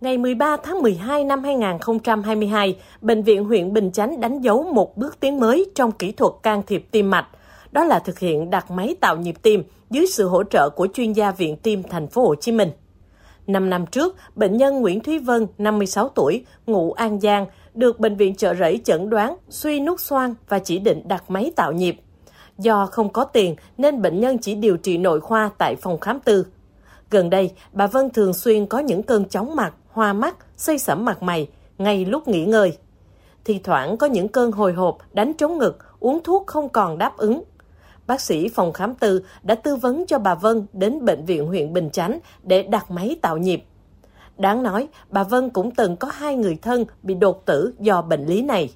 Ngày 13 tháng 12 năm 2022, Bệnh viện huyện Bình Chánh đánh dấu một bước tiến mới trong kỹ thuật can thiệp tim mạch. Đó là thực hiện đặt máy tạo nhịp tim dưới sự hỗ trợ của chuyên gia Viện Tim Thành phố Hồ Chí Minh. Năm năm trước, bệnh nhân Nguyễn Thúy Vân, 56 tuổi, ngụ An Giang, được bệnh viện chợ rẫy chẩn đoán suy nút xoang và chỉ định đặt máy tạo nhịp. Do không có tiền nên bệnh nhân chỉ điều trị nội khoa tại phòng khám tư. Gần đây, bà Vân thường xuyên có những cơn chóng mặt, hoa mắt, xây sẩm mặt mày, ngay lúc nghỉ ngơi. Thì thoảng có những cơn hồi hộp, đánh trống ngực, uống thuốc không còn đáp ứng. Bác sĩ phòng khám tư đã tư vấn cho bà Vân đến bệnh viện huyện Bình Chánh để đặt máy tạo nhịp. Đáng nói, bà Vân cũng từng có hai người thân bị đột tử do bệnh lý này.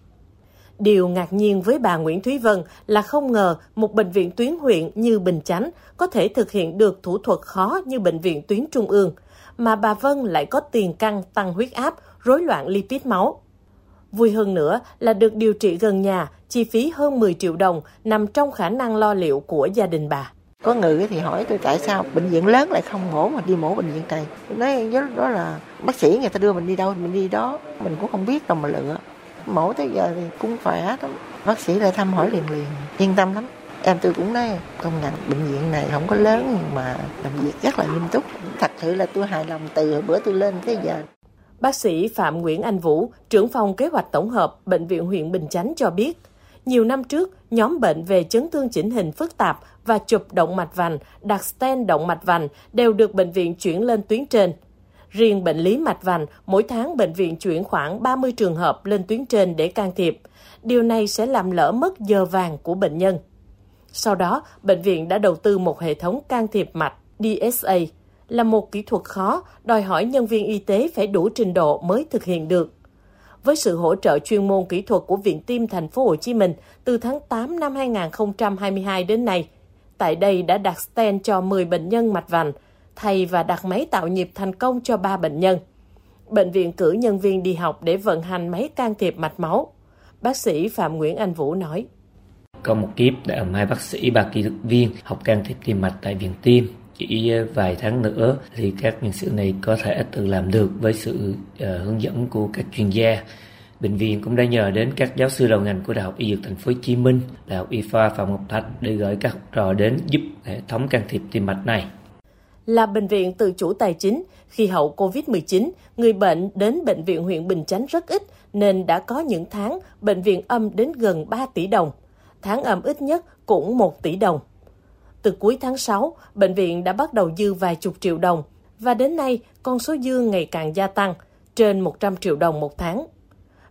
Điều ngạc nhiên với bà Nguyễn Thúy Vân là không ngờ một bệnh viện tuyến huyện như Bình Chánh có thể thực hiện được thủ thuật khó như bệnh viện tuyến trung ương, mà bà Vân lại có tiền căn tăng huyết áp, rối loạn lipid máu. Vui hơn nữa là được điều trị gần nhà, chi phí hơn 10 triệu đồng nằm trong khả năng lo liệu của gia đình bà. Có người thì hỏi tôi tại sao bệnh viện lớn lại không mổ mà đi mổ bệnh viện này. Tôi nói đó là bác sĩ người ta đưa mình đi đâu mình đi đó, mình cũng không biết đâu mà lựa. Mổ tới giờ thì cũng khỏe lắm. Bác sĩ lại thăm hỏi liền liền, yên tâm lắm. Em tôi cũng nói công nhận bệnh viện này không có lớn nhưng mà làm việc rất là nghiêm túc. Thật sự là tôi hài lòng từ bữa tôi lên tới giờ. Bác sĩ Phạm Nguyễn Anh Vũ, trưởng phòng kế hoạch tổng hợp Bệnh viện huyện Bình Chánh cho biết, nhiều năm trước, nhóm bệnh về chấn thương chỉnh hình phức tạp và chụp động mạch vành, đặt stent động mạch vành đều được bệnh viện chuyển lên tuyến trên. Riêng bệnh lý mạch vành, mỗi tháng bệnh viện chuyển khoảng 30 trường hợp lên tuyến trên để can thiệp. Điều này sẽ làm lỡ mất giờ vàng của bệnh nhân. Sau đó, bệnh viện đã đầu tư một hệ thống can thiệp mạch DSA, là một kỹ thuật khó, đòi hỏi nhân viên y tế phải đủ trình độ mới thực hiện được. Với sự hỗ trợ chuyên môn kỹ thuật của Viện Tim Thành phố Hồ Chí Minh từ tháng 8 năm 2022 đến nay, tại đây đã đặt stent cho 10 bệnh nhân mạch vành, thay và đặt máy tạo nhịp thành công cho 3 bệnh nhân. Bệnh viện cử nhân viên đi học để vận hành máy can thiệp mạch máu. Bác sĩ Phạm Nguyễn Anh Vũ nói. Có một kiếp đã hai bác sĩ, ba kỹ thuật viên học can thiệp tim mạch tại Viện Tim. Chỉ vài tháng nữa thì các nhân sự này có thể tự làm được với sự uh, hướng dẫn của các chuyên gia. Bệnh viện cũng đã nhờ đến các giáo sư đầu ngành của đại học y dược thành phố hồ chí minh đại học y khoa phạm ngọc thạch để gửi các học trò đến giúp hệ thống can thiệp tim mạch này. Là bệnh viện tự chủ tài chính, khi hậu COVID-19, người bệnh đến bệnh viện huyện Bình Chánh rất ít nên đã có những tháng bệnh viện âm đến gần 3 tỷ đồng. Tháng âm ít nhất cũng 1 tỷ đồng. Từ cuối tháng 6, bệnh viện đã bắt đầu dư vài chục triệu đồng và đến nay con số dư ngày càng gia tăng, trên 100 triệu đồng một tháng.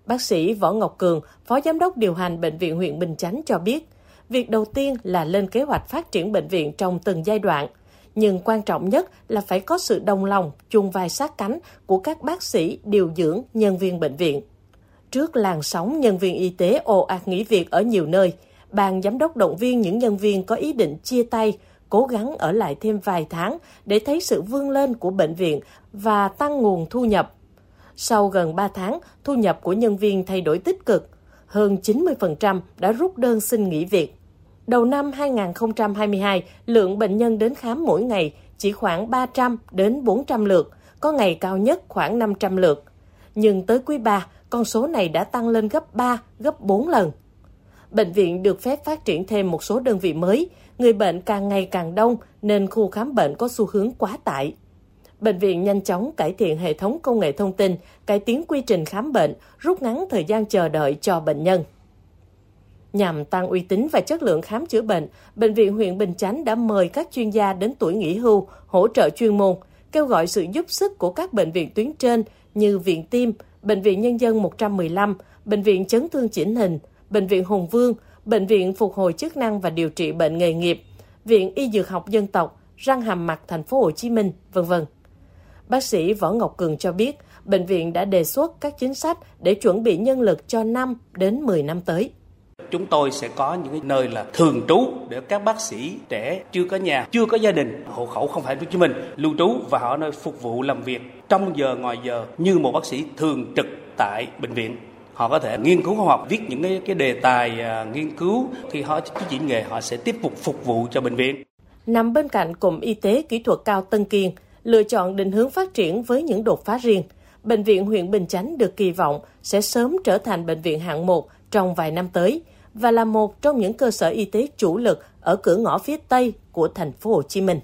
Bác sĩ Võ Ngọc Cường, Phó Giám đốc điều hành Bệnh viện huyện Bình Chánh cho biết, việc đầu tiên là lên kế hoạch phát triển bệnh viện trong từng giai đoạn, nhưng quan trọng nhất là phải có sự đồng lòng, chung vai sát cánh của các bác sĩ, điều dưỡng, nhân viên bệnh viện. Trước làn sóng nhân viên y tế ồ ạt nghỉ việc ở nhiều nơi, ban giám đốc động viên những nhân viên có ý định chia tay, cố gắng ở lại thêm vài tháng để thấy sự vươn lên của bệnh viện và tăng nguồn thu nhập. Sau gần 3 tháng, thu nhập của nhân viên thay đổi tích cực. Hơn 90% đã rút đơn xin nghỉ việc. Đầu năm 2022, lượng bệnh nhân đến khám mỗi ngày chỉ khoảng 300 đến 400 lượt, có ngày cao nhất khoảng 500 lượt. Nhưng tới quý 3, con số này đã tăng lên gấp 3, gấp 4 lần bệnh viện được phép phát triển thêm một số đơn vị mới, người bệnh càng ngày càng đông nên khu khám bệnh có xu hướng quá tải. Bệnh viện nhanh chóng cải thiện hệ thống công nghệ thông tin, cải tiến quy trình khám bệnh, rút ngắn thời gian chờ đợi cho bệnh nhân. Nhằm tăng uy tín và chất lượng khám chữa bệnh, Bệnh viện huyện Bình Chánh đã mời các chuyên gia đến tuổi nghỉ hưu hỗ trợ chuyên môn, kêu gọi sự giúp sức của các bệnh viện tuyến trên như Viện Tim, Bệnh viện Nhân dân 115, Bệnh viện Chấn thương chỉnh hình, Bệnh viện Hùng Vương, Bệnh viện Phục hồi chức năng và điều trị bệnh nghề nghiệp, Viện Y Dược học Dân tộc, Răng hàm mặt thành phố Hồ Chí Minh, vân vân. Bác sĩ Võ Ngọc Cường cho biết, bệnh viện đã đề xuất các chính sách để chuẩn bị nhân lực cho 5 đến 10 năm tới. Chúng tôi sẽ có những nơi là thường trú để các bác sĩ trẻ chưa có nhà, chưa có gia đình, hộ khẩu không phải Hồ Chí Minh, lưu trú và họ nơi phục vụ làm việc trong giờ ngoài giờ như một bác sĩ thường trực tại bệnh viện họ có thể nghiên cứu khoa học viết những cái, cái đề tài à, nghiên cứu khi họ chứng chỉ nghề họ sẽ tiếp tục phục vụ cho bệnh viện nằm bên cạnh cụm y tế kỹ thuật cao Tân Kiên lựa chọn định hướng phát triển với những đột phá riêng Bệnh viện huyện Bình Chánh được kỳ vọng sẽ sớm trở thành bệnh viện hạng một trong vài năm tới và là một trong những cơ sở y tế chủ lực ở cửa ngõ phía Tây của thành phố Hồ Chí Minh.